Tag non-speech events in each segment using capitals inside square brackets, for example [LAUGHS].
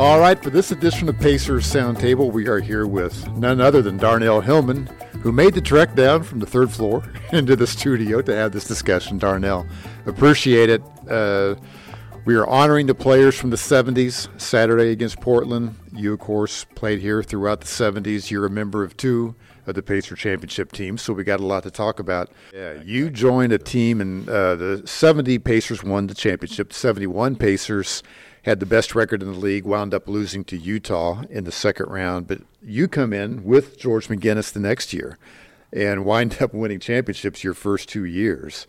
All right, for this edition of Pacers Sound Table, we are here with none other than Darnell Hillman, who made the trek down from the third floor [LAUGHS] into the studio to have this discussion. Darnell, appreciate it. Uh, we are honoring the players from the 70s Saturday against Portland. You, of course, played here throughout the 70s. You're a member of two of the Pacer championship teams, so we got a lot to talk about. Yeah, you joined a team, and uh, the 70 Pacers won the championship. The 71 Pacers had the best record in the league, wound up losing to Utah in the second round. But you come in with George McGinnis the next year and wind up winning championships your first two years.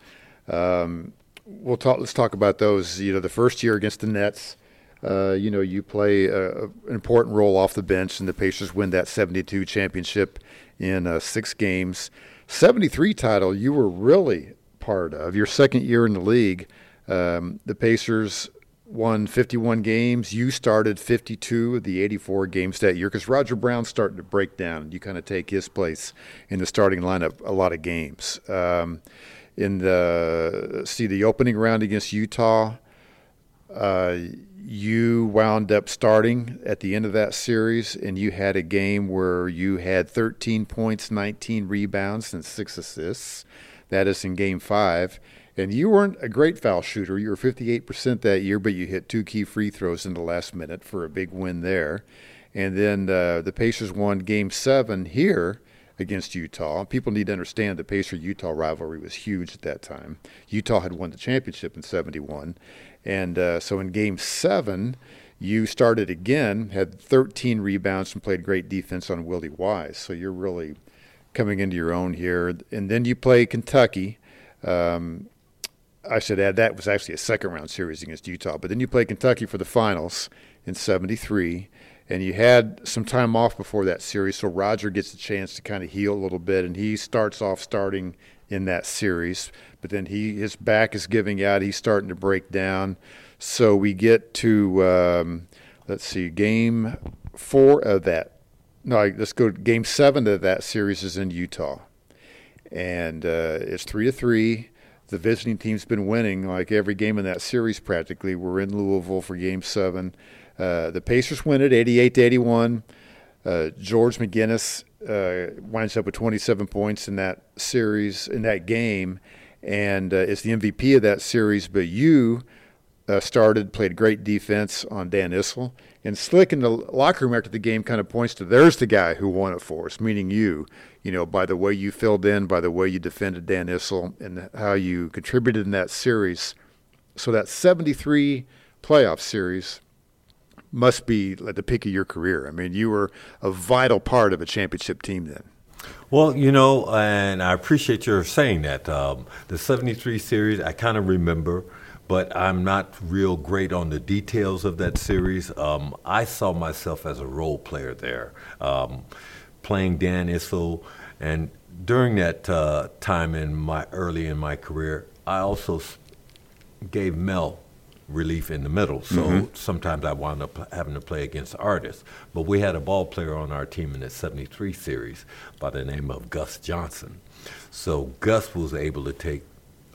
Um, we'll talk. Let's talk about those. You know, the first year against the Nets. Uh, you know, you play a, an important role off the bench, and the Pacers win that 72 championship in uh, six games. 73 title, you were really part of. Your second year in the league, um, the Pacers won 51 games. You started 52 of the 84 games that year because Roger Brown's starting to break down. You kind of take his place in the starting lineup a lot of games. Um, in the see the opening round against Utah, uh, you wound up starting at the end of that series, and you had a game where you had 13 points, 19 rebounds, and six assists. That is in Game Five. And you weren't a great foul shooter. You were 58% that year, but you hit two key free throws in the last minute for a big win there. And then uh, the Pacers won Game Seven here against Utah. People need to understand the Pacer Utah rivalry was huge at that time. Utah had won the championship in 71. And uh, so in game seven, you started again, had 13 rebounds, and played great defense on Willie Wise. So you're really coming into your own here. And then you play Kentucky. Um, I should add that was actually a second round series against Utah. But then you play Kentucky for the finals in 73 and you had some time off before that series, so Roger gets a chance to kind of heal a little bit, and he starts off starting in that series. But then he his back is giving out; he's starting to break down. So we get to um, let's see, game four of that. No, let's go. Game seven of that series is in Utah, and uh, it's three to three. The visiting team's been winning like every game in that series practically. We're in Louisville for game seven. Uh, the Pacers win it 88 to 81. Uh, George McGinnis uh, winds up with 27 points in that series, in that game, and uh, is the MVP of that series. But you uh, started, played great defense on Dan Issel. And Slick in the locker room after the game kind of points to there's the guy who won it for us, meaning you, you know, by the way you filled in, by the way you defended Dan Issel, and how you contributed in that series. So that 73 playoff series must be at the peak of your career. I mean, you were a vital part of a championship team then. Well, you know, and I appreciate your saying that. Um, the 73 series, I kind of remember, but I'm not real great on the details of that series. Um, I saw myself as a role player there, um, playing Dan Issel. And during that uh, time in my early in my career, I also gave Mel relief in the middle. So mm-hmm. sometimes I wound up having to play against Artis. But we had a ball player on our team in the 73 series by the name of Gus Johnson. So Gus was able to take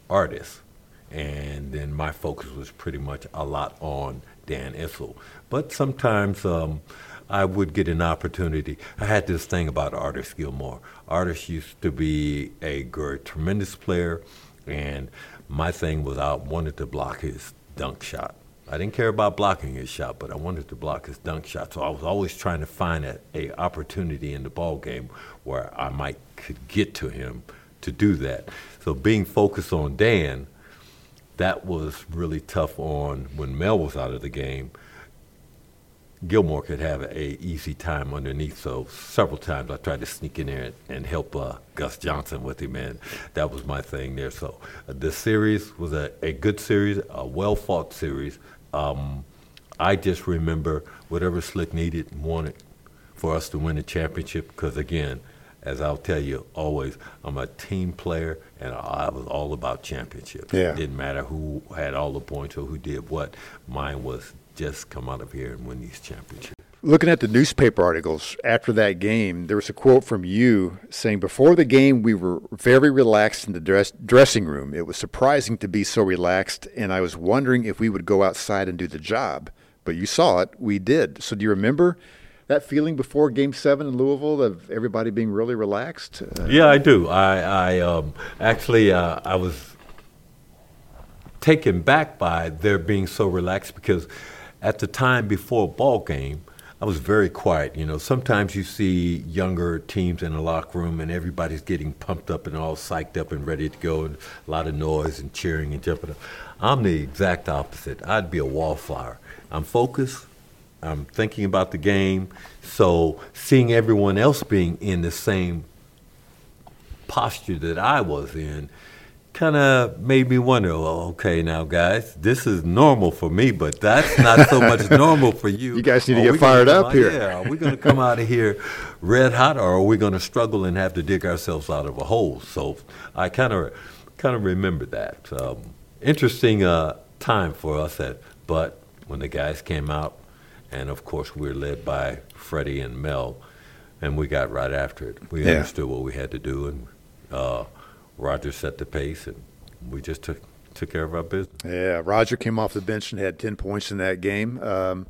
Artis. And then my focus was pretty much a lot on Dan Issel. But sometimes um, I would get an opportunity. I had this thing about Artis Gilmore. Artis used to be a great, tremendous player, and my thing was I wanted to block his dunk shot. I didn't care about blocking his shot, but I wanted to block his dunk shot. So I was always trying to find a, a opportunity in the ball game where I might could get to him to do that. So being focused on Dan, that was really tough on when Mel was out of the game Gilmore could have a easy time underneath. So several times I tried to sneak in there and, help uh, Gus Johnson with him, and that was my thing there. So uh, the series was a, a good series, a well fought series. Um, I just remember whatever Slick needed and wanted for us to win the championship. Because again, as I'll tell you always, I'm a team player, and I was all about championships. Yeah. It didn't matter who had all the points or who did what. Mine was just come out of here and win these championships. Looking at the newspaper articles after that game, there was a quote from you saying, Before the game, we were very relaxed in the dress- dressing room. It was surprising to be so relaxed, and I was wondering if we would go outside and do the job. but you saw it. We did. So do you remember that feeling before Game Seven in Louisville of everybody being really relaxed? Uh, yeah, I do. I, I um, actually uh, I was taken back by their being so relaxed because at the time before a ball game, I was very quiet. You know, sometimes you see younger teams in the locker room and everybody's getting pumped up and all psyched up and ready to go, and a lot of noise and cheering and jumping up. I'm the exact opposite. I'd be a wallflower. I'm focused. I'm thinking about the game. So seeing everyone else being in the same posture that I was in kind of made me wonder, well, okay, now, guys, this is normal for me, but that's not so much [LAUGHS] normal for you. You guys need to get fired up out, here. Yeah, are we going to come out of here red hot, or are we going to struggle and have to dig ourselves out of a hole? So I kind of kind of remember that. Um, interesting uh, time for us, at, but when the guys came out, and of course we are led by Freddie and Mel, and we got right after it. We yeah. understood what we had to do, and uh, Roger set the pace, and we just took took care of our business. Yeah, Roger came off the bench and had ten points in that game. Um,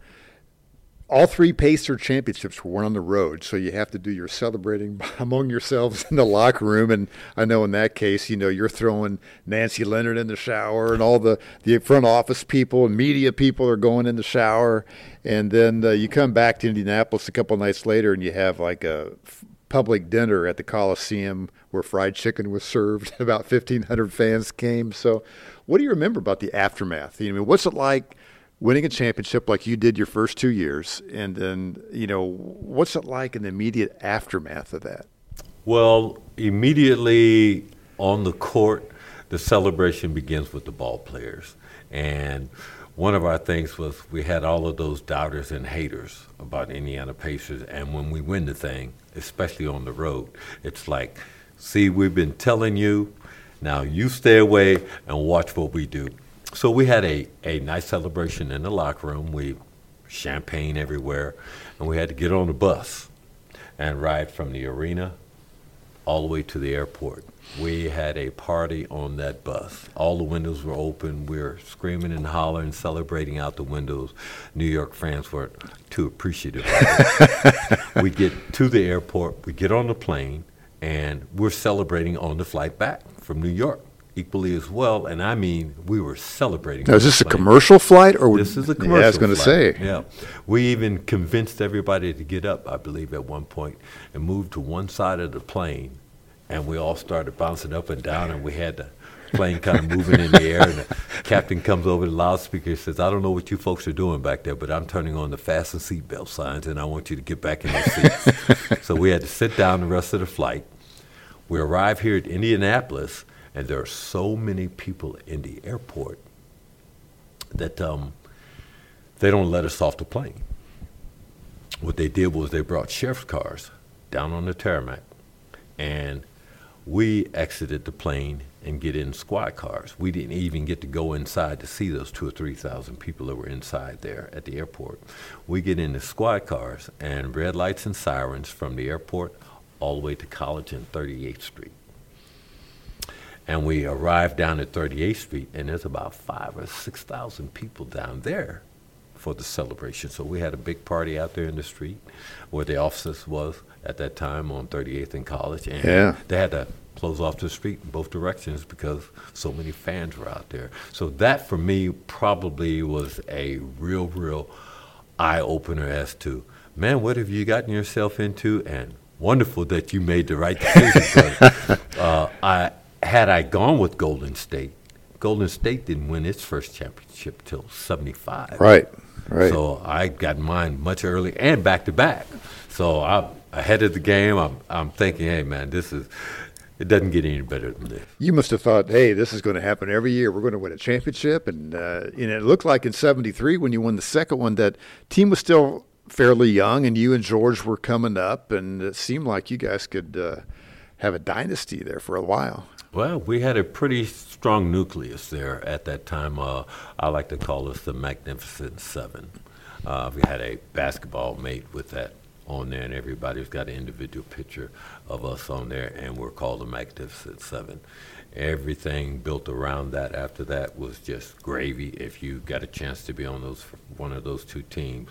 all three Pacer championships were won on the road, so you have to do your celebrating [LAUGHS] among yourselves in the locker room. And I know in that case, you know, you're throwing Nancy Leonard in the shower, and all the, the front office people and media people are going in the shower. And then uh, you come back to Indianapolis a couple nights later, and you have like a public dinner at the Coliseum where fried chicken was served. [LAUGHS] About 1,500 fans came. So, what do you remember about the aftermath? You know, what's it like winning a championship like you did your first two years, and then you know, what's it like in the immediate aftermath of that? Well, immediately on the court, the celebration begins with the ball players, and one of our things was we had all of those doubters and haters about Indiana Pacers, and when we win the thing, especially on the road, it's like, see, we've been telling you, now you stay away and watch what we do. So we had a, a nice celebration in the locker room. We champagne everywhere, and we had to get on the bus and ride from the arena all the way to the airport. We had a party on that bus. All the windows were open. We were screaming and hollering, celebrating out the windows. New York fans weren't too appreciative. [LAUGHS] we get to the airport, we get on the plane, and we're celebrating on the flight back from New York equally as well. And I mean, we were celebrating. Now, is this a commercial flight or this is a commercial? Yeah, I was going to say. Yeah, we even convinced everybody to get up. I believe at one point and move to one side of the plane and we all started bouncing up and down, and we had the plane kind of moving in the air. And the captain comes over the loudspeaker and says, "I don't know what you folks are doing back there, but I'm turning on the fasten seatbelt signs, and I want you to get back in your seats." [LAUGHS] so we had to sit down the rest of the flight. We arrive here at Indianapolis, and there are so many people in the airport that um, they don't let us off the plane. What they did was they brought sheriff's cars down on the tarmac, and we exited the plane and get in squad cars. We didn't even get to go inside to see those two or three thousand people that were inside there at the airport. We get in the squad cars and red lights and sirens from the airport all the way to College and 38th Street. And we arrive down at 38th Street, and there's about five or six thousand people down there for the celebration. So we had a big party out there in the street where the offices was at that time on 38th and College, and yeah. they had to close off the street in both directions because so many fans were out there. So that for me probably was a real, real eye opener as to, man, what have you gotten yourself into? And wonderful that you made the right decision. [LAUGHS] uh, I had I gone with Golden State, Golden State didn't win its first championship till '75. Right, right. So I got mine much early and back to back. So I'm ahead of the game. I'm I'm thinking, hey man, this is it doesn't get any better than this. You must have thought, hey, this is going to happen every year. We're going to win a championship, and uh, and it looked like in '73 when you won the second one that team was still fairly young, and you and George were coming up, and it seemed like you guys could uh, have a dynasty there for a while. Well, we had a pretty strong nucleus there at that time. Uh, I like to call us the Magnificent Seven. Uh, we had a basketball mate with that on there, and everybody's got an individual picture of us on there, and we're called the Magnificent Seven. Everything built around that after that was just gravy. If you got a chance to be on those one of those two teams,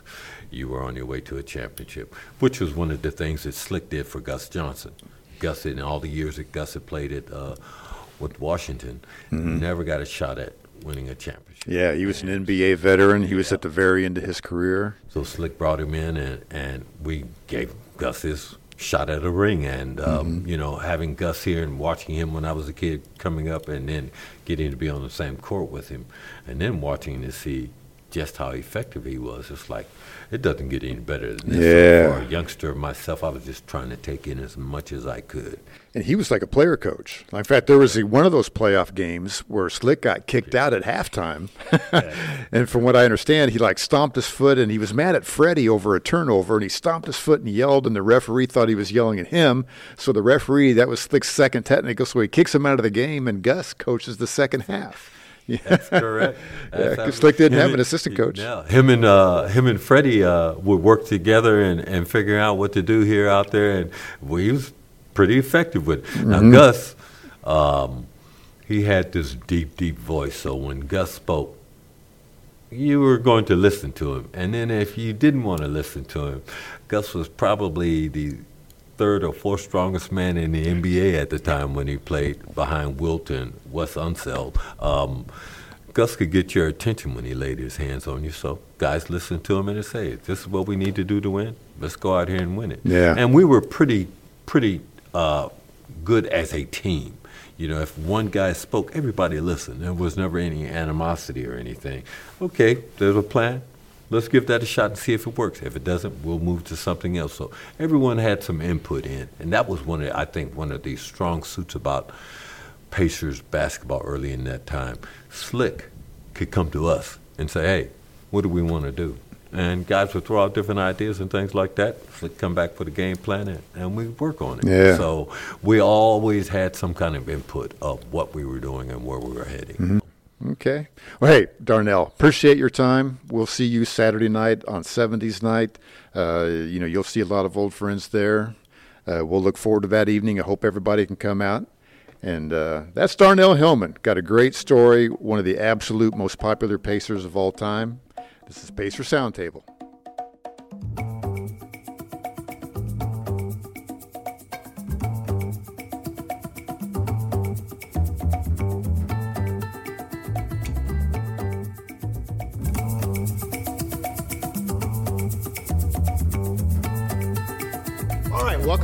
you were on your way to a championship, which was one of the things that Slick did for Gus Johnson. Gus, in all the years that Gus had played it uh, with Washington, mm-hmm. never got a shot at winning a championship. Yeah, he was an NBA veteran. He was yeah. at the very end of his career. So Slick brought him in, and, and we gave Gus his shot at a ring. And, um, mm-hmm. you know, having Gus here and watching him when I was a kid coming up and then getting to be on the same court with him and then watching to see just how effective he was, it's like – it doesn't get any better than this. Yeah. For a youngster myself, I was just trying to take in as much as I could. And he was like a player coach. In fact, there was a, one of those playoff games where Slick got kicked out at halftime. [LAUGHS] and from what I understand, he like stomped his foot and he was mad at Freddie over a turnover and he stomped his foot and yelled and the referee thought he was yelling at him. So the referee, that was Slick's second technical, so he kicks him out of the game and Gus coaches the second half. Yeah. That's correct. [LAUGHS] That's yeah, Slick didn't have an assistant coach. Yeah, him and uh, him and Freddie uh, would work together and, and figure out what to do here out there, and well, he was pretty effective with. It. Mm-hmm. Now Gus, um, he had this deep, deep voice. So when Gus spoke, you were going to listen to him, and then if you didn't want to listen to him, Gus was probably the third or fourth strongest man in the NBA at the time when he played behind Wilton, Wes Unseld. Um, Gus could get your attention when he laid his hands on you. So guys listen to him and they say, "This is what we need to do to win. Let's go out here and win it." Yeah. And we were pretty, pretty uh, good as a team. You know, if one guy spoke, everybody listened. There was never any animosity or anything. Okay, there's a plan let's give that a shot and see if it works. If it doesn't, we'll move to something else. So everyone had some input in, and that was one of I think one of the strong suits about Pacers basketball early in that time. Slick could come to us and say, "Hey, what do we want to do?" And guys would throw out different ideas and things like that. Slick come back with a game plan, and, and we work on it. Yeah. So we always had some kind of input of what we were doing and where we were heading. Mm-hmm. Okay. Well, hey, Darnell, appreciate your time. We'll see you Saturday night on 70s night. Uh, you know, you'll see a lot of old friends there. Uh, we'll look forward to that evening. I hope everybody can come out. And uh, that's Darnell Hillman. Got a great story, one of the absolute most popular Pacers of all time. This is Pacer Sound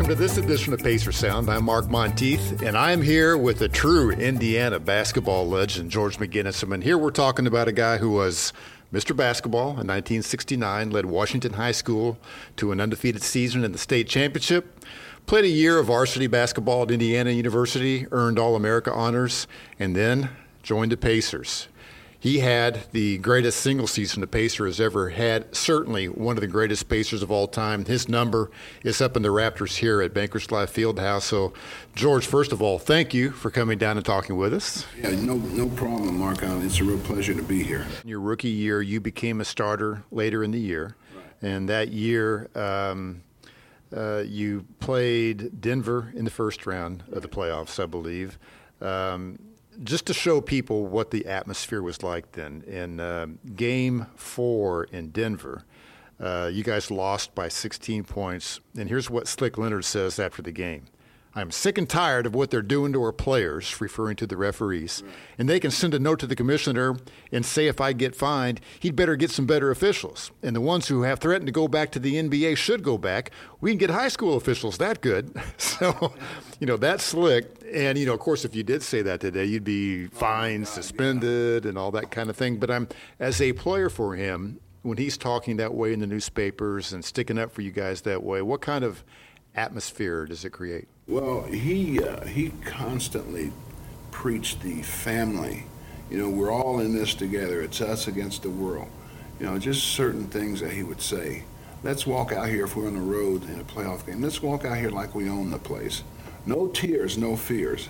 welcome to this edition of Pacer Sound. I'm Mark Monteith, and I am here with a true Indiana basketball legend, George McGinnis. And here we're talking about a guy who was Mr. Basketball in 1969, led Washington High School to an undefeated season in the state championship, played a year of varsity basketball at Indiana University, earned All America honors, and then joined the Pacers. He had the greatest single season the Pacer has ever had, certainly one of the greatest Pacers of all time. His number is up in the Raptors here at Bankers Life Fieldhouse. So, George, first of all, thank you for coming down and talking with us. Yeah, no, no problem, Mark. Uh, it's a real pleasure to be here. In your rookie year, you became a starter later in the year. Right. And that year, um, uh, you played Denver in the first round of the playoffs, I believe. Um, just to show people what the atmosphere was like then in uh, game four in denver uh, you guys lost by 16 points. And here's what slick leonard says after the game I'm sick and tired of what they're doing to our players, referring to the referees. And they can send a note to the commissioner and say if I get fined, he'd better get some better officials. And the ones who have threatened to go back to the NBA should go back. We can get high school officials that good. [LAUGHS] so, you know, that's slick. And, you know, of course, if you did say that today, you'd be fined, suspended, and all that kind of thing. But I'm, as a player for him, when he's talking that way in the newspapers and sticking up for you guys that way, what kind of atmosphere does it create? Well, he uh, he constantly preached the family. You know, we're all in this together. It's us against the world. You know, just certain things that he would say. Let's walk out here if we're on the road in a playoff game. Let's walk out here like we own the place. No tears, no fears.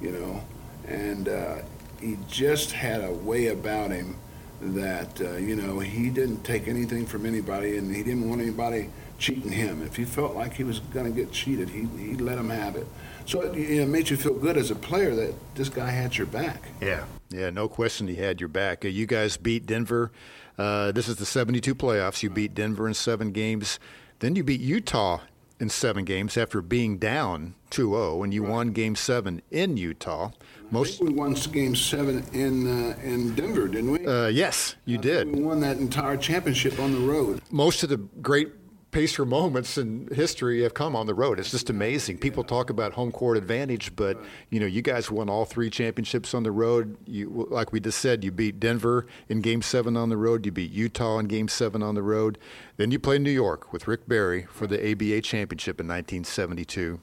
You know, and uh, he just had a way about him that uh, you know he didn't take anything from anybody, and he didn't want anybody cheating him. If he felt like he was going to get cheated, he he let him have it. So it, it made you feel good as a player that this guy had your back. Yeah, yeah, no question he had your back. Uh, you guys beat Denver. Uh, this is the 72 playoffs. You beat Denver in seven games. Then you beat Utah in seven games after being down 2-0, and you right. won Game Seven in Utah. Most we won Game Seven in uh, in Denver, didn't we? Uh, yes, you I did. We won that entire championship on the road. Most of the great Pacer moments in history have come on the road. It's just amazing. People talk about home court advantage, but you know, you guys won all three championships on the road. You, like we just said, you beat Denver in Game Seven on the road. You beat Utah in Game Seven on the road. Then you played New York with Rick Barry for the ABA championship in 1972.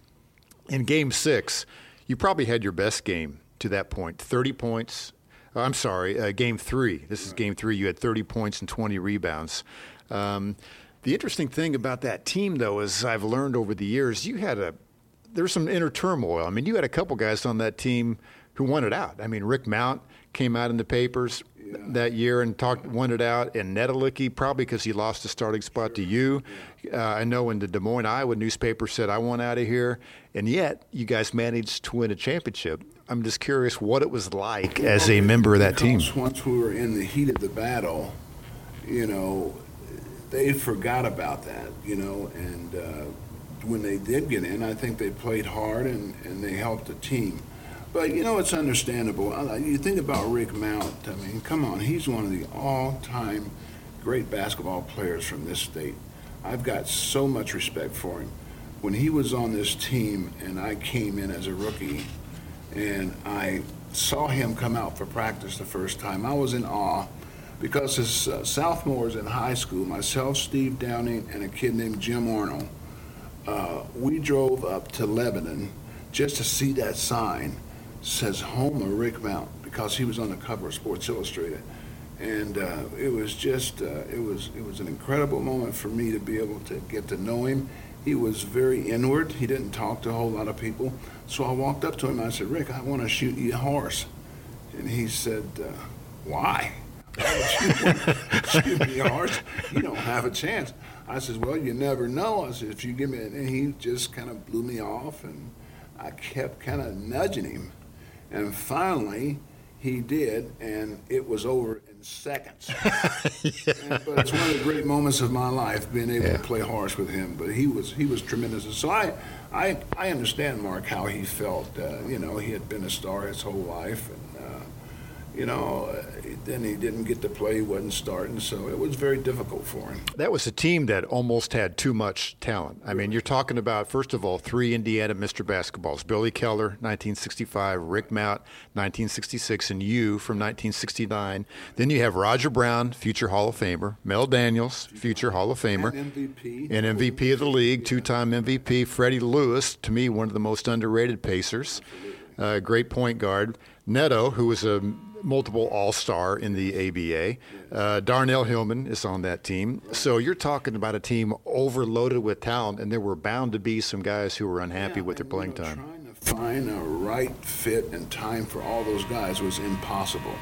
In Game Six, you probably had your best game to that point. 30 points. I'm sorry, uh, Game Three. This is Game Three. You had 30 points and 20 rebounds. Um, the interesting thing about that team, though, is I've learned over the years, you had a there's some inner turmoil. I mean, you had a couple guys on that team who wanted out. I mean, Rick Mount came out in the papers yeah. that year and talked wanted out, and Netolicky probably because he lost the starting spot sure. to you. Uh, I know in the Des Moines, Iowa newspaper said I want out of here, and yet you guys managed to win a championship. I'm just curious what it was like as a member of that team. Once we were in the heat of the battle, you know, they forgot about that, you know, and uh, when they did get in, I think they played hard and, and they helped the team. But, you know, it's understandable. You think about Rick Mount, I mean, come on, he's one of the all time great basketball players from this state. I've got so much respect for him. When he was on this team and I came in as a rookie and I saw him come out for practice the first time, I was in awe because as uh, sophomores in high school, myself, Steve Downing, and a kid named Jim Arnold, uh, we drove up to Lebanon just to see that sign says home of Rick Mount because he was on the cover of Sports Illustrated, and uh, it was just uh, it was it was an incredible moment for me to be able to get to know him. He was very inward. He didn't talk to a whole lot of people. So I walked up to him and I said, Rick, I want to shoot you a horse. And he said, uh, Why? Excuse me, horse. You don't have a chance. I says, well, you never know. I said, if you give me, and he just kind of blew me off, and I kept kind of nudging him, and finally, he did, and it was over in seconds. yeah. [LAUGHS] and, but it's one of the great moments of my life being able yeah. to play horse with him. But he was he was tremendous. So I I I understand Mark how he felt. Uh, you know, he had been a star his whole life, and you know, then he didn't get to play, he wasn't starting, so it was very difficult for him. That was a team that almost had too much talent. I mean, you're talking about, first of all, three Indiana Mr. Basketballs Billy Keller, 1965, Rick Mount, 1966, and you from 1969. Then you have Roger Brown, future Hall of Famer, Mel Daniels, future Hall of Famer, and MVP, and MVP of the league, two time MVP, Freddie Lewis, to me, one of the most underrated Pacers, uh, great point guard. Neto, who was a multiple All Star in the ABA. Uh, Darnell Hillman is on that team. So you're talking about a team overloaded with talent, and there were bound to be some guys who were unhappy yeah, with their playing you know, time. Trying to find a right fit and time for all those guys was impossible,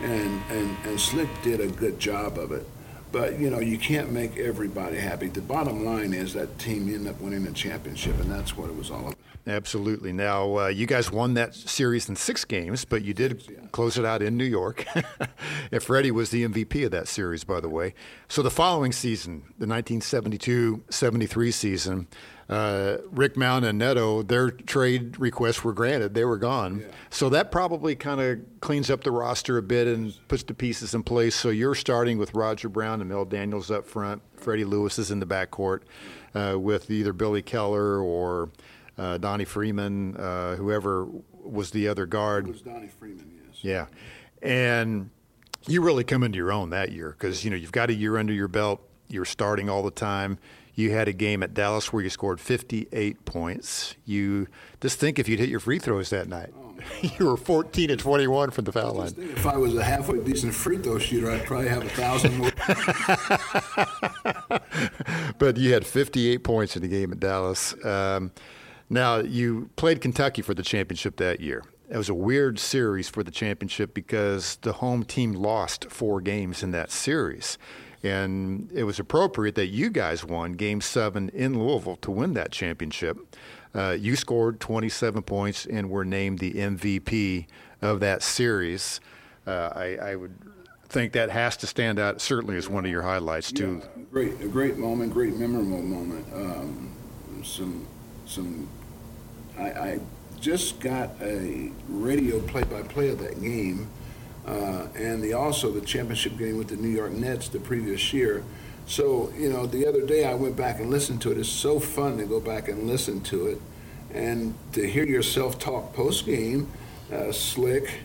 and and and Slick did a good job of it. But you know, you can't make everybody happy. The bottom line is that team ended up winning the championship, and that's what it was all about. Absolutely. Now, uh, you guys won that series in six games, but you did yeah. close it out in New York. [LAUGHS] and Freddie was the MVP of that series, by the way. So the following season, the 1972 73 season, uh, Rick Mount and Neto, their trade requests were granted. They were gone. Yeah. So that probably kind of cleans up the roster a bit and puts the pieces in place. So you're starting with Roger Brown and Mel Daniels up front. Freddie Lewis is in the backcourt uh, with either Billy Keller or uh, Donnie Freeman, uh, whoever was the other guard. It was Donnie Freeman, yes. Yeah, and you really come into your own that year because you know you've got a year under your belt. You're starting all the time. You had a game at Dallas where you scored 58 points. You just think if you'd hit your free throws that night. Oh, [LAUGHS] you were 14 and 21 from the foul line. If I was a halfway decent free throw shooter, I'd probably have a thousand more. [LAUGHS] but you had 58 points in the game at Dallas. Um, now, you played Kentucky for the championship that year. it was a weird series for the championship because the home team lost four games in that series. And it was appropriate that you guys won game seven in Louisville to win that championship. Uh, you scored 27 points and were named the MVP of that series. Uh, I, I, would think that has to stand out certainly as one of your highlights too. Yeah, great, a great moment, great memorable moment. Um, some, some. I, I, just got a radio play-by-play of that game, uh, and the also the championship game with the New York Nets the previous year. So you know, the other day I went back and listened to it. It's so fun to go back and listen to it, and to hear yourself talk post game, uh, slick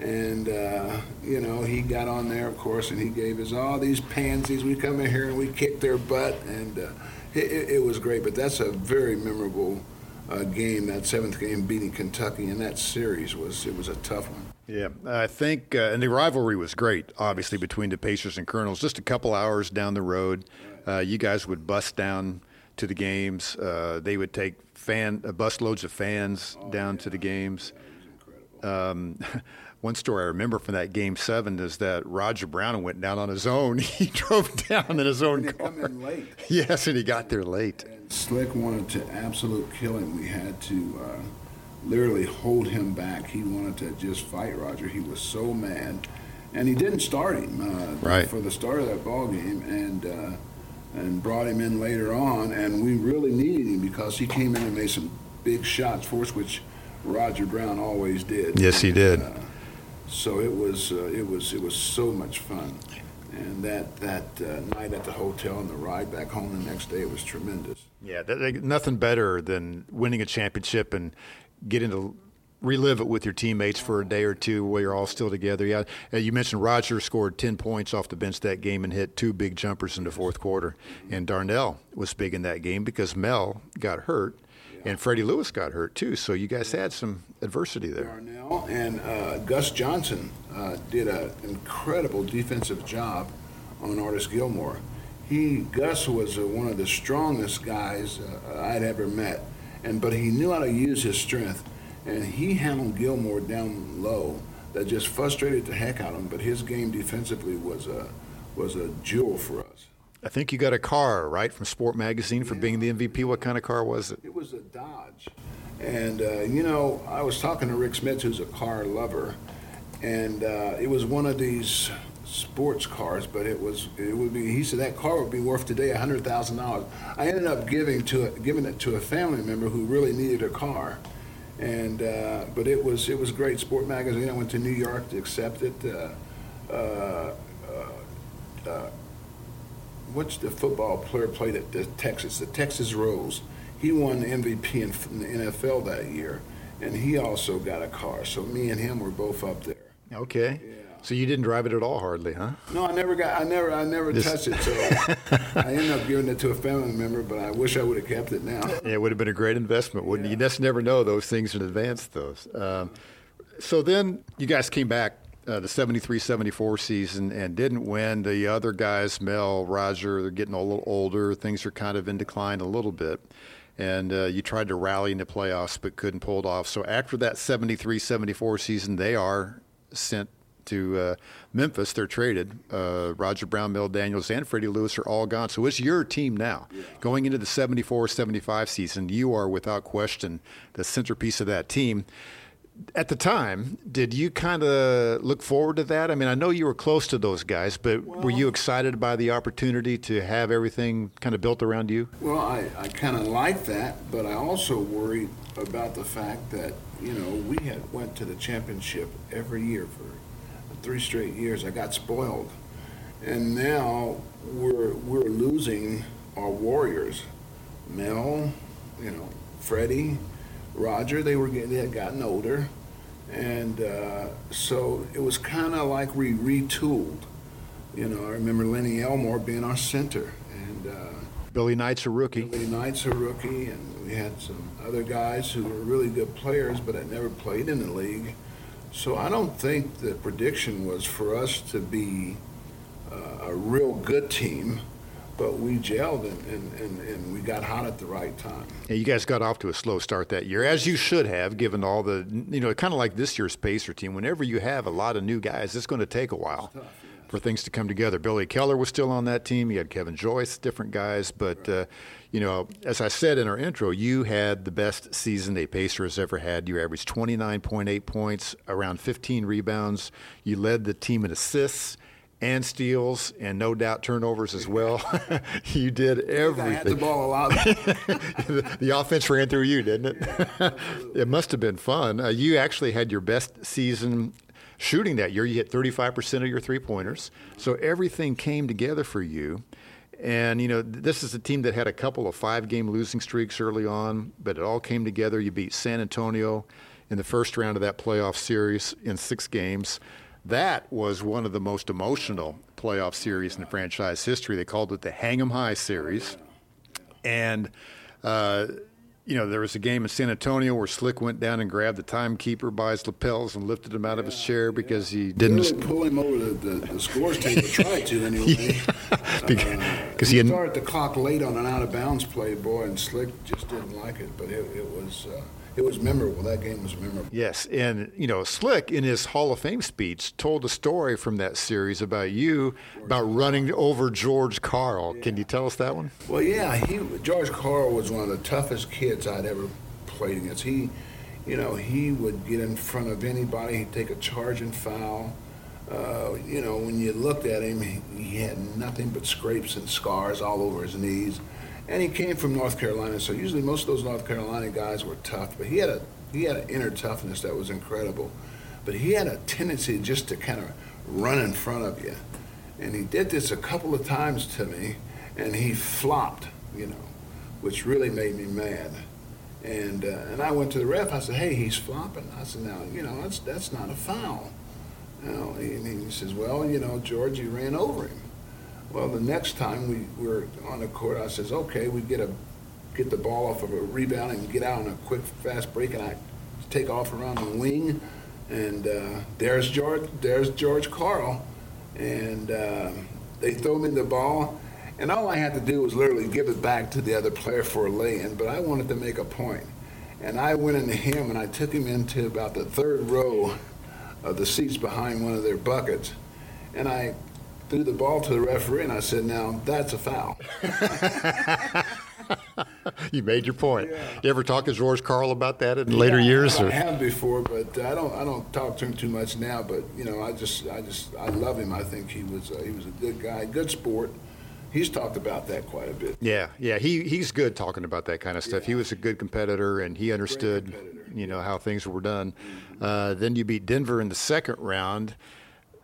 and, uh, you know, he got on there, of course, and he gave us all these pansies. We come in here and we kick their butt, and uh, it, it, was great. But that's a very memorable uh, game, that seventh game beating Kentucky in that series was it was a tough one. Yeah, I think, uh, and the rivalry was great, obviously, between the Pacers and Colonels. Just a couple hours down the road, uh, you guys would bust down to the games. Uh, they would take fan bus loads of fans oh, down yeah. to the games. Um, [LAUGHS] one story I remember from that game seven is that Roger Brown went down on his own. [LAUGHS] He drove down in his own car. Come in late. [LAUGHS] Yes, and he got there late. And Slick wanted to absolute kill him. We had to uh, literally hold him back. He wanted to just fight Roger. He was so mad, and he didn't start him uh, right. for the start of that ball game, and. Uh, and brought him in later on, and we really needed him because he came in and made some big shots for us, which Roger Brown always did. Yes, he did. Uh, so it was uh, it was it was so much fun, and that that uh, night at the hotel and the ride back home the next day it was tremendous. Yeah, that, nothing better than winning a championship and getting to relive it with your teammates for a day or two while you're all still together. Yeah, uh, you mentioned Roger scored 10 points off the bench that game and hit two big jumpers in the fourth quarter. And Darnell was big in that game because Mel got hurt and Freddie Lewis got hurt too. So you guys had some adversity there. Darnell and uh, Gus Johnson uh, did an incredible defensive job on Artis Gilmore. He Gus was uh, one of the strongest guys uh, I'd ever met, and but he knew how to use his strength, and he handled Gilmore down low. That just frustrated the heck out of him. But his game defensively was a was a jewel for us. I think you got a car, right, from Sport Magazine for yeah. being the MVP. What kind of car was it? It was a Dodge. And, uh, you know, I was talking to Rick Smith, who's a car lover, and uh, it was one of these sports cars, but it was it would be. He said that car would be worth today a hundred thousand dollars. I ended up giving to a, giving it to a family member who really needed a car, and uh, but it was it was great. Sport magazine. I went to New York to accept it. Uh, uh, uh what's the football player played at the Texas, the Texas Rose. He won the MVP in the NFL that year, and he also got a car. So me and him were both up there. Okay. Yeah. So you didn't drive it at all, hardly, huh? No, I never got. I never. I never Just... touched it. So I ended up giving it to a family member, but I wish I would have kept it now. Yeah, it would have been a great investment, wouldn't yeah. you? You just never know those things in advance. Those. Um, so then you guys came back uh, the 73-74 season and didn't win. The other guys, Mel, Roger, they're getting a little older. Things are kind of in decline a little bit. And uh, you tried to rally in the playoffs but couldn't pull it off. So after that 73-74 season, they are sent to uh, Memphis. They're traded. Uh, Roger Brown, Mel Daniels, and Freddie Lewis are all gone. So it's your team now. Yeah. Going into the 74-75 season, you are without question the centerpiece of that team at the time, did you kind of look forward to that? I mean, I know you were close to those guys, but well, were you excited by the opportunity to have everything kind of built around you? Well, I, I kind of like that, but I also worried about the fact that, you know, we had went to the championship every year for three straight years. I got spoiled. And now we're, we're losing our warriors. Mel, you know, Freddie, Roger, they were getting, they had gotten older, and uh, so it was kind of like we retooled. You know, I remember Lenny Elmore being our center, and uh, Billy Knight's a rookie. Billy Knight's a rookie, and we had some other guys who were really good players, but had never played in the league. So I don't think the prediction was for us to be uh, a real good team. but we gelled and, and, and, and, we got hot at the right time. Yeah, you guys got off to a slow start that year, as you should have, given all the, you know, kind of like this year's Pacer team. Whenever you have a lot of new guys, it's going to take a while. For things to come together. Billy Keller was still on that team. You had Kevin Joyce, different guys. But, uh, you know, as I said in our intro, you had the best season a Pacer has ever had. You averaged 29.8 points, around 15 rebounds. You led the team in assists and steals and no doubt turnovers as well. [LAUGHS] you did everything. I had the ball a lot. the, [LAUGHS] [LAUGHS] the, offense ran through you, didn't it? It must have been fun. Uh, you actually had your best season shooting that year. You hit 35% of your three pointers. So everything came together for you. And, you know, this is a team that had a couple of five game losing streaks early on, but it all came together. You beat San Antonio in the first round of that playoff series in six games. That was one of the most emotional playoff series in the franchise history. They called it the Hang 'em High series. And, uh, you know, there was a game in San Antonio where Slick went down and grabbed the timekeeper by his lapels and lifted him out of his chair because he didn't really pull him over the, the, the scores table. [LAUGHS] Tried to anyway. [LAUGHS] because uh, he, he started the clock late on an out of bounds play, boy, and Slick just didn't like it. But it, it was. Uh, it was memorable. That game was memorable. Yes, and you know, Slick in his Hall of Fame speech told a story from that series about you about running over George Karl. Yeah. Can you tell us that one? Well, yeah, he George Karl was one of the toughest kids I'd ever played against. He, you know, he would get in front of anybody. He'd take a charge and foul. Uh, you know, when you looked at him, he, he had nothing but scrapes and scars all over his knees and he came from North Carolina. So usually most of those North Carolina guys were tough, but he had a he had an inner toughness that was incredible. But he had a tendency just to kind of run in front of you, and he did this a couple of times to me, and he flopped, you know, which really made me mad. And uh, and I went to the ref. I said, "Hey, he's flopping." I said, "Now, you know, that's that's not a foul." You know, and he says, "Well, you know, George, you ran over him." Well, the next time we were on the court, I says, okay, we get a get the ball off of a rebound and get out on a quick, fast break, and I take off around the wing, and uh, there's George, there's George Karl, and uh, they throw me the ball, and all I had to do was literally give it back to the other player for a lay-in, but I wanted to make a point, and I went into him and I took him into about the third row of the seats behind one of their buckets, and I threw the ball to the referee, and I said, "Now that's a foul." [LAUGHS] you made your point. Yeah. You ever talk to George Karl about that in yeah, later years? I, I have before, but I don't. I don't talk to him too much now. But you know, I just, I just, I love him. I think he was, uh, he was a good guy, good sport. He's talked about that quite a bit. Yeah, yeah, he he's good talking about that kind of stuff. Yeah. He was a good competitor, and he understood, you know, how things were done. Mm-hmm. Uh, then you beat Denver in the second round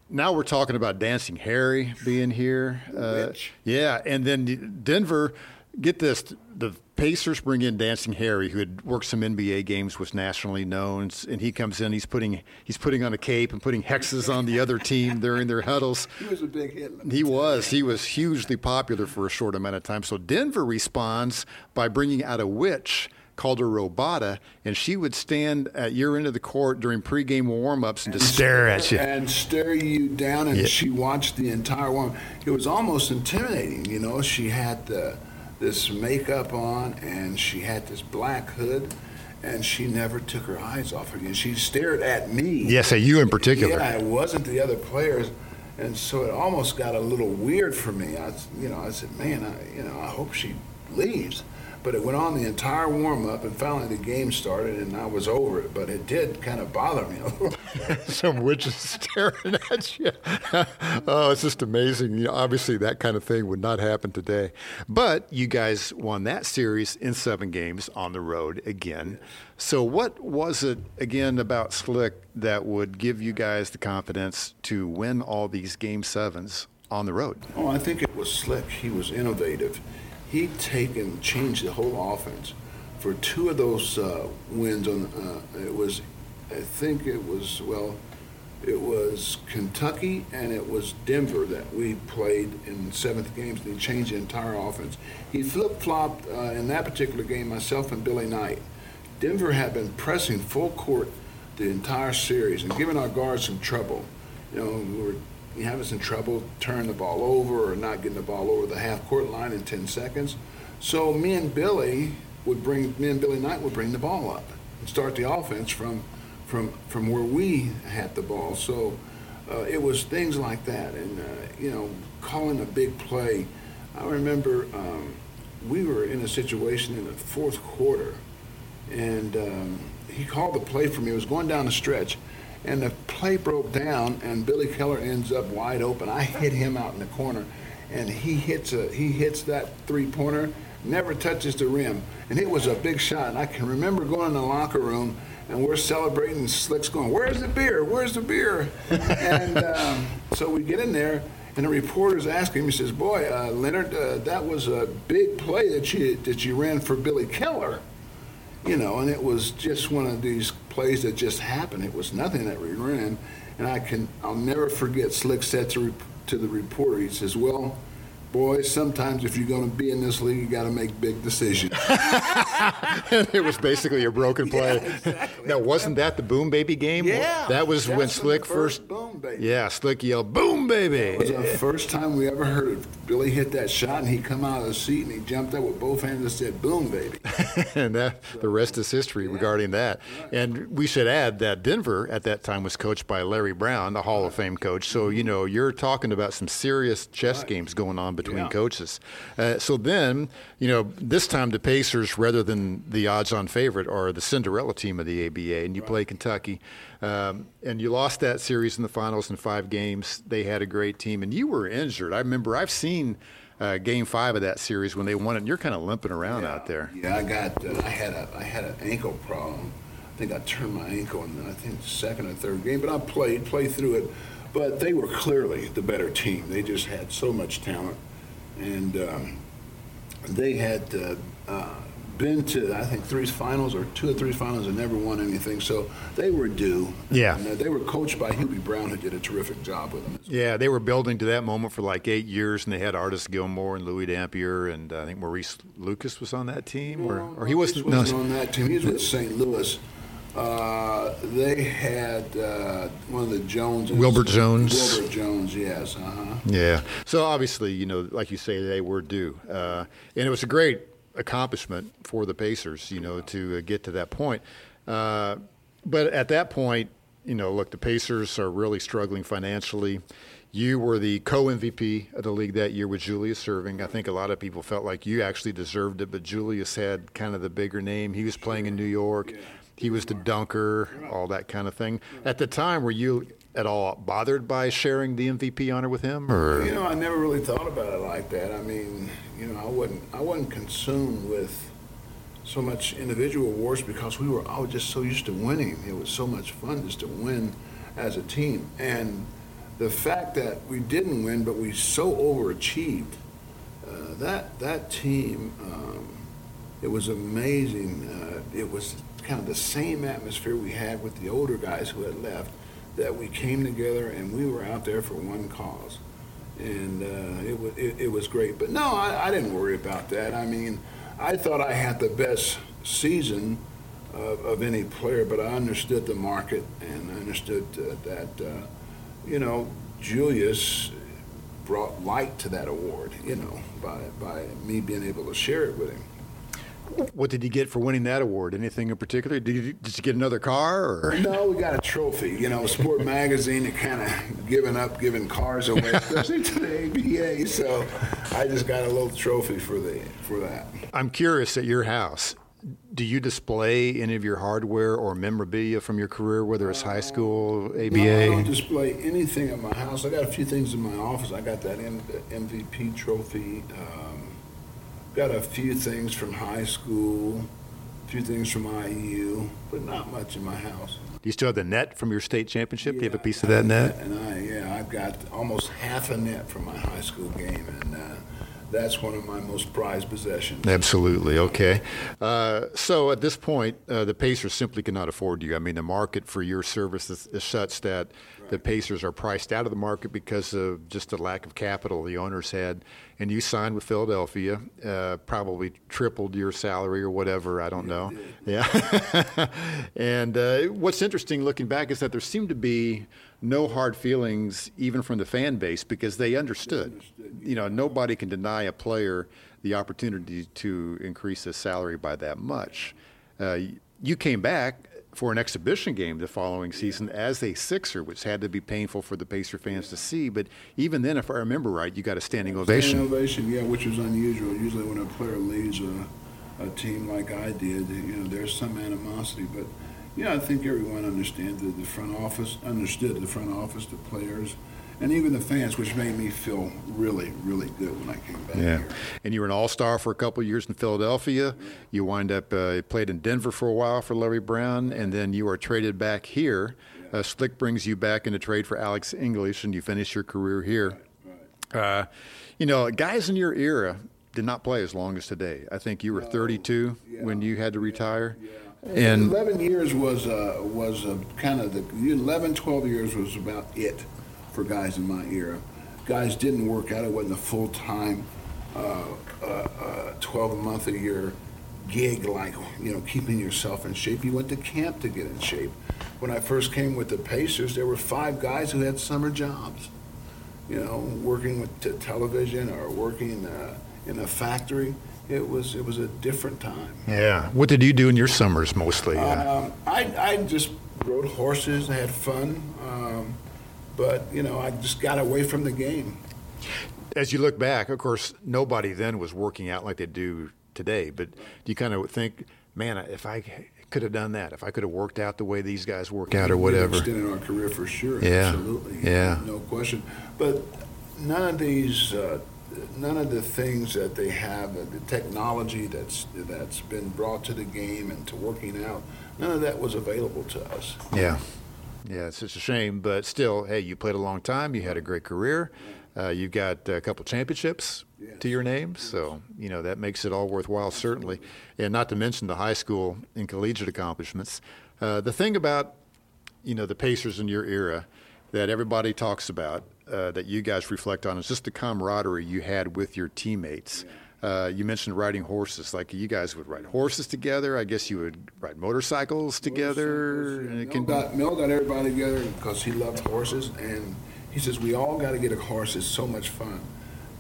now we're talking about Dancing Harry being here. Uh, yeah, and then Denver. Get this: the Pacers bring in Dancing Harry, who had worked some NBA games, was nationally known, and he comes in. He's putting he's putting on a cape and putting hexes on the other team [LAUGHS] during their huddles. He was a big hit. He was. He was hugely popular for a short amount of time. So Denver responds by bringing out a witch called her Robata, and she would stand at your end of the court during pregame warm-ups and, and just stare at you and stare you down. And yeah. she watched the entire warm. It was almost intimidating, you know. She had the, this makeup on, and she had this black hood. And she never took her eyes off her. And she stared at me. Yes, at you in particular. Yeah, it wasn't the other players and so it almost got a little weird for me. I, you know, I said, "Man, I, you know, I hope she leaves." But it went on the entire warm up, and finally the game started, and I was over it. But it did kind of bother me a little. [LAUGHS] Some witches [LAUGHS] staring at you. [LAUGHS] oh, it's just amazing. You know, obviously, that kind of thing would not happen today. But you guys won that series in seven games on the road again. So, what was it again about Slick that would give you guys the confidence to win all these game sevens on the road? Oh, I think it was Slick. He was innovative he'd taken changed the whole offense. For two of those uh, wins on, uh, it was, I think it was well, it was Kentucky and it was Denver that we played in seventh games. And he changed the entire offense. He flip flopped uh, in that particular game. Myself and Billy Knight. Denver had been pressing full court the entire series and giving our guards some trouble. You know, we were you have us in trouble turning the ball over or not getting the ball over the half court line in 10 seconds. So me and Billy would bring, me and Billy Knight would bring the ball up and start the offense from, from, from where we had the ball. So uh, it was things like that. And, uh, you know, calling a big play. I remember um, we were in a situation in the fourth quarter, and um, he called the play for me. It was going down the stretch, and the play broke down, and Billy Keller ends up wide open. I hit him out in the corner, and he hits a he hits that three pointer, never touches the rim, and it was a big shot. And I can remember going in the locker room. And we're celebrating. Slick's going, "Where's the beer? Where's the beer?" [LAUGHS] and um, so we get in there, and the reporter's asking him. He says, "Boy, uh, Leonard, uh, that was a big play that you that you ran for Billy Keller." You know, and it was just one of these plays that just happened. It was nothing that we ran, and I can I'll never forget. Slick said to to the reporter, he says, "Well, boys, sometimes if you're going to be in this league, you got to make big decisions." [LAUGHS] it was basically a broken play. Yeah, exactly. Now, wasn't that the Boom Baby game? Yeah, that was when Slick the first. boom, baby. Yeah, Slick yelled "Boom Baby." It was the first time we ever heard it. Billy hit that shot, and he come out of the seat and he jumped up with both hands and said, "Boom, baby!" [LAUGHS] and that the rest is history regarding that. And we should add that Denver at that time was coached by Larry Brown, the Hall of Fame coach. So you mm-hmm. know you're talking about some serious chess games going on between Yeah. coaches. Uh, so then you know this time the Pacers, rather than the odds-on favorite, are the Cinderella team of the ABA, and you play Kentucky. Um, and you lost that series in the finals in five games. They had a great team, and you were injured. I remember I've seen uh, Game Five of that series when they won it. and You're kind of limping around out there. Yeah, I got. Uh, I had a. I had an ankle problem. I think I turned my ankle in. I think the second or third game, but I played, played through it. But they were clearly the better team. They just had so much talent, and um, they had uh, uh, been to I think three finals or two or three finals and never won anything. So they were due. Yeah. And, uh, they were coached by Hubie Brown, who did a terrific job with them. Yeah, they were building to that moment for like eight years, and they had Artis Gilmore and Louie Dampier, and uh, I think Maurice Lucas was on that team, or, or he wasn't. Maurice on that team. He was with St. Louis. Uh, they had uh, one of the Joneses. Wilbert Jones. Wilbert Jones, yes. Uh-huh. Yeah. So obviously, you know, like you say, they were due, uh, and it was a great accomplishment for the Pacers, you know, to uh, get to that point. Uh, but at that point, you know, look, the Pacers are really struggling financially. You were the co-MVP of the league that year with Julius Erving. I think a lot of people felt like you actually deserved it, but Julius had kind of the bigger name. He was playing in New York. He was the dunker, all that kind of thing. At the time, were you at all bothered by sharing the MVP honor with him, or You know, I never really thought about it like that. I mean, you know, I wasn't I wasn't consumed with so much individual awards because we were all just so used to winning. It was so much fun just to win as a team. And the fact that we didn't win, but we so overachieved, uh, that that team, um, it was amazing. Uh, it was kind of the same atmosphere we had with the older guys who had left. That we came together and we were out there for one cause and uh, it, was, it, it was great. But no, I, I didn't worry about that. I mean, I thought I had the best season of, of any player, but I understood the market and I understood uh, that, uh, you know, Julius brought light to that award, you know, by, by me being able to share it with him. What did you get for winning that award? Anything in particular? Did you, did you get another car, or No, we got a trophy. You know, Sport [LAUGHS] Magazine had kind of given up giving cars away, [LAUGHS] especially to the ABA. So I just got a little trophy for the for that. I'm curious at your house. Do you display any of your hardware or memorabilia from your career, whether it's high school, No, I don't display anything at my house. I got a few things in my office. I got that M- MVP trophy. Um, got a few things from high school, a few things from IU, but not much in my house. Do you still have the net from your state championship? Do you have a piece of that net? And I, yeah, I've got almost half a net from my high school game, and uh, that's one of my most prized possessions. Absolutely. Okay. Uh, so at this point, uh, the Pacers simply cannot afford you. I mean, the market for your services is such that the Pacers are priced out of the market because of just the lack of capital the owners had. And you signed with Philadelphia, uh, probably tripled your salary or whatever. I don't know. Yeah. [LAUGHS] and uh, what's interesting looking back is that there seemed to be no hard feelings even from the fan base because they understood. They understood. You know, nobody can deny a player the opportunity to increase his salary by that much. Uh, you came back for an exhibition game the following season as a Sixer, which had to be painful for the Pacer fans to see. But even then, if I remember right, you got a standing ovation. Standing ovation, yeah, which was unusual. Usually, when a player leaves a, a team like I did, you know, there's some animosity. But yeah, I think everyone understands that the front office understood the front office, the players and even the fans, which made me feel really, really good when I came back yeah. here. And you were an All Star for a couple of years in Philadelphia. You wind up uh, played in Denver for a while for Larry Brown, and then you are traded back here. Uh, Slick brings you back into trade for Alex English, and you finish your career here. Uh, you know, guys in your era did not play as long as today. I think you were 32 yeah, when you had to retire. Yeah. And 11 years was uh, was uh, kind of the 11, 12 years was about it for guys in my era. Guys didn't work out. It wasn't a full time, uh, uh, uh, 12 month a year gig like you know keeping yourself in shape. You went to camp to get in shape. When I first came with the Pacers, there were five guys who had summer jobs. You know, working with television or working in a factory. It was it was a different time. Yeah. What did you do in your summers mostly? Um, I I just rode horses. I had fun. Um, but you know, I just got away from the game. As you look back, of course, nobody then was working out like they do today. But do you kind of think, man, if I could have done that, if I could have worked out the way these guys work out or whatever, extended our career for sure. Yeah, absolutely. Yeah, no question. But none of these. Uh, none of the things that they have, the technology that's that's been brought to the game and to working out, none of that was available to us. Yeah, yeah, it's just a shame, but still, hey, you played a long time. You had a great career. Uh, you got a couple championships yes. to your name, so you know that makes it all worthwhile, certainly. And not to mention the high school and collegiate accomplishments. Uh, the thing about you know the Pacers in your era that everybody talks about, uh, that you guys reflect on, is just the camaraderie you had with your teammates. Uh, you mentioned riding horses. Like you guys would ride horses together. I guess you would ride motorcycles together. Motorcycles, yeah. Mel, got, Mel got everybody together because he loved horses, and he says we all got to get a horse. It's so much fun.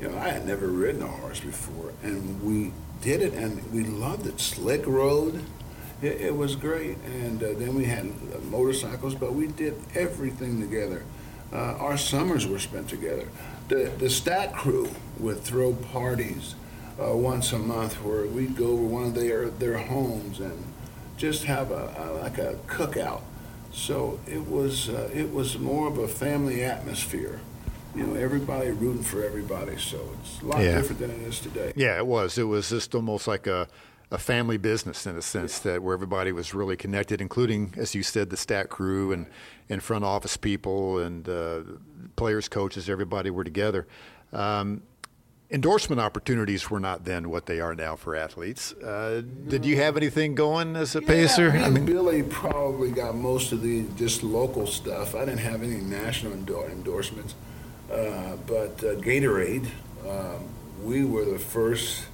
You know, I had never ridden a horse before, and we did it, and we loved it. Slick rode. It, it was great, and uh, then we had uh, motorcycles, but we did everything together. Uh, our summers were spent together. The the stat crew would throw parties uh, once a month where we'd go over one of their their homes and just have a, a like a cookout. So it was uh, it was more of a family atmosphere. You know, everybody rooting for everybody. So it's a lot yeah. different than it is today. Yeah, it was. It was just almost like a a family business in a sense yeah. that where everybody was really connected, including, as you said, the stat crew and, and front office people and uh, players, coaches, everybody were together. Um, endorsement opportunities were not then what they are now for athletes. Uh, did you have anything going as a yeah, pacer? I mean, Billy probably got most of the just local stuff. I didn't have any national endorsements, uh, but uh, Gatorade, um, we were the first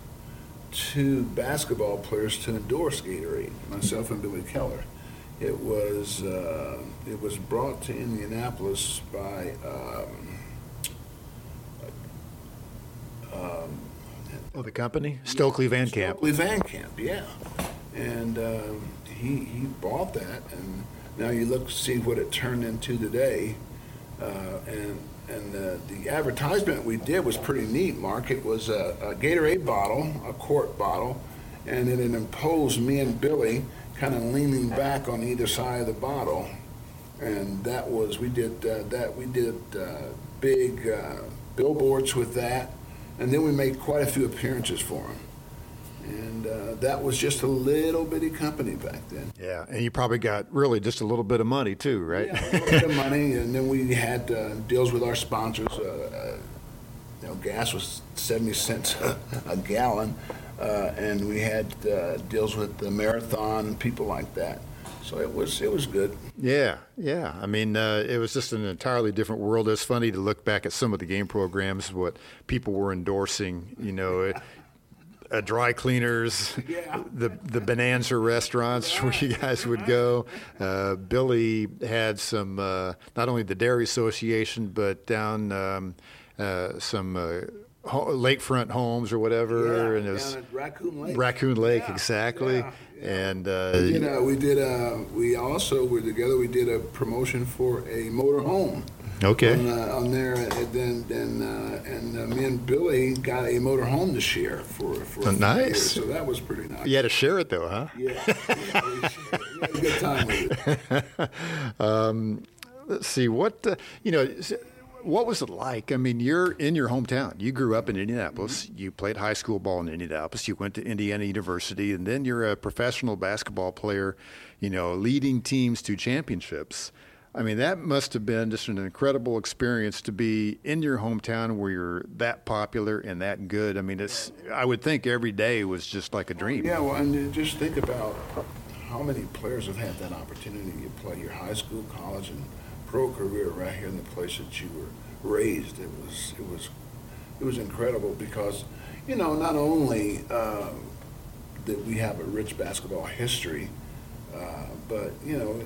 two basketball players to endorse Gatorade, myself and Billy Keller. It was uh, it was brought to Indianapolis by. Um, um, oh, the company Stokely Van Camp. Stokely Van Camp, yeah. And um, he he bought that, and now you look see what it turned into today. Uh, and and uh, the advertisement we did was pretty neat. Mark, it was a, a Gatorade bottle, a quart bottle, and it imposed me and Billy kind of leaning back on either side of the bottle, and that was we did uh, that we did uh, big uh, billboards with that and then we made quite a few appearances for him. And uh, that was just a little bitty company back then. Yeah, and you probably got really just a little bit of money too, right? Yeah, a little bit of money, and then we had uh, deals with our sponsors. Uh, uh you know, gas was seventy cents a, a gallon, uh, and we had uh, deals with the marathon and people like that. So it was it was good. Yeah, yeah. I mean, uh, it was just an entirely different world. It's funny to look back at some of the game programs, what people were endorsing. You know, uh, dry cleaners, Yeah. the the Bonanza restaurants [LAUGHS] where you guys would go. Uh, Billy had some, uh, not only the Dairy Association, but down um, uh, some uh, lakefront homes or whatever. Yeah, and it was Raccoon Lake. Raccoon Lake, Yeah, exactly. yeah. And uh, You know, we did a, we also were together, we did a promotion for a motor home. okay. On, uh, on there, and then, then, uh, and uh, me and Billy got a motor home to share for, for. a nice. years, So that was pretty nice. You had to share it though, huh? Yeah. yeah, we had a good time with it. [LAUGHS] Let's see what uh, you know. What was it like? I mean, you're in your hometown. You grew up in Indianapolis. Mm-hmm. You played high school ball in Indianapolis. You went to Indiana University, and then you're a professional basketball player. You know, leading teams to championships. I mean, that must have been just an incredible experience to be in your hometown where you're that popular and that good. I mean, it's. I would think every day was just like a dream. Yeah, well, and just think about how many players have had that opportunity to play your high school, college, and pro career right here in the place that you were raised. It was, it was, it was incredible because, you know, not only uh, that we have a rich basketball history, uh, but you know,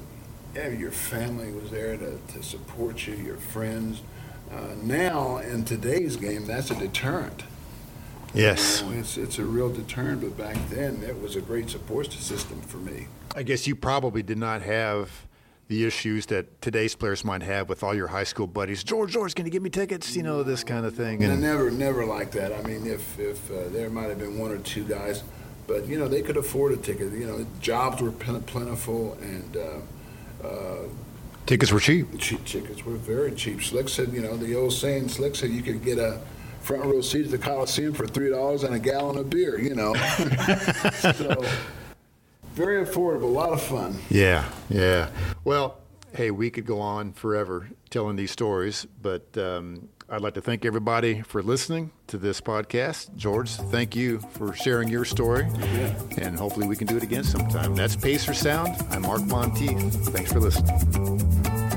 yeah, your family was there to, to support you, your friends. Uh, now in today's game, that's a deterrent. Yes. You know, It's, it's a real deterrent, but back then, it was a great support system for me. I guess you probably did not have the issues that today's players might have with all your high school buddies. George, George, can you give me tickets? You know, this kind of thing. And never, never like that. I mean, if, if uh, there might have been one or two guys, but, you know, they could afford a ticket. You know, jobs were plentiful and uh, uh, tickets were cheap. cheap tickets were very cheap. Slick said, you know, the old saying, Slick said you could get a front row seat at the Coliseum for $3 and a gallon of beer, you know. [LAUGHS] so, very affordable, a lot of fun. Yeah, yeah. Well, hey, we could go on forever telling these stories, but um, I'd like to thank everybody for listening to this podcast. George, thank you for sharing your story, and hopefully we can do it again sometime. That's Pacer Sound. I'm Mark Monteith. Thanks for listening.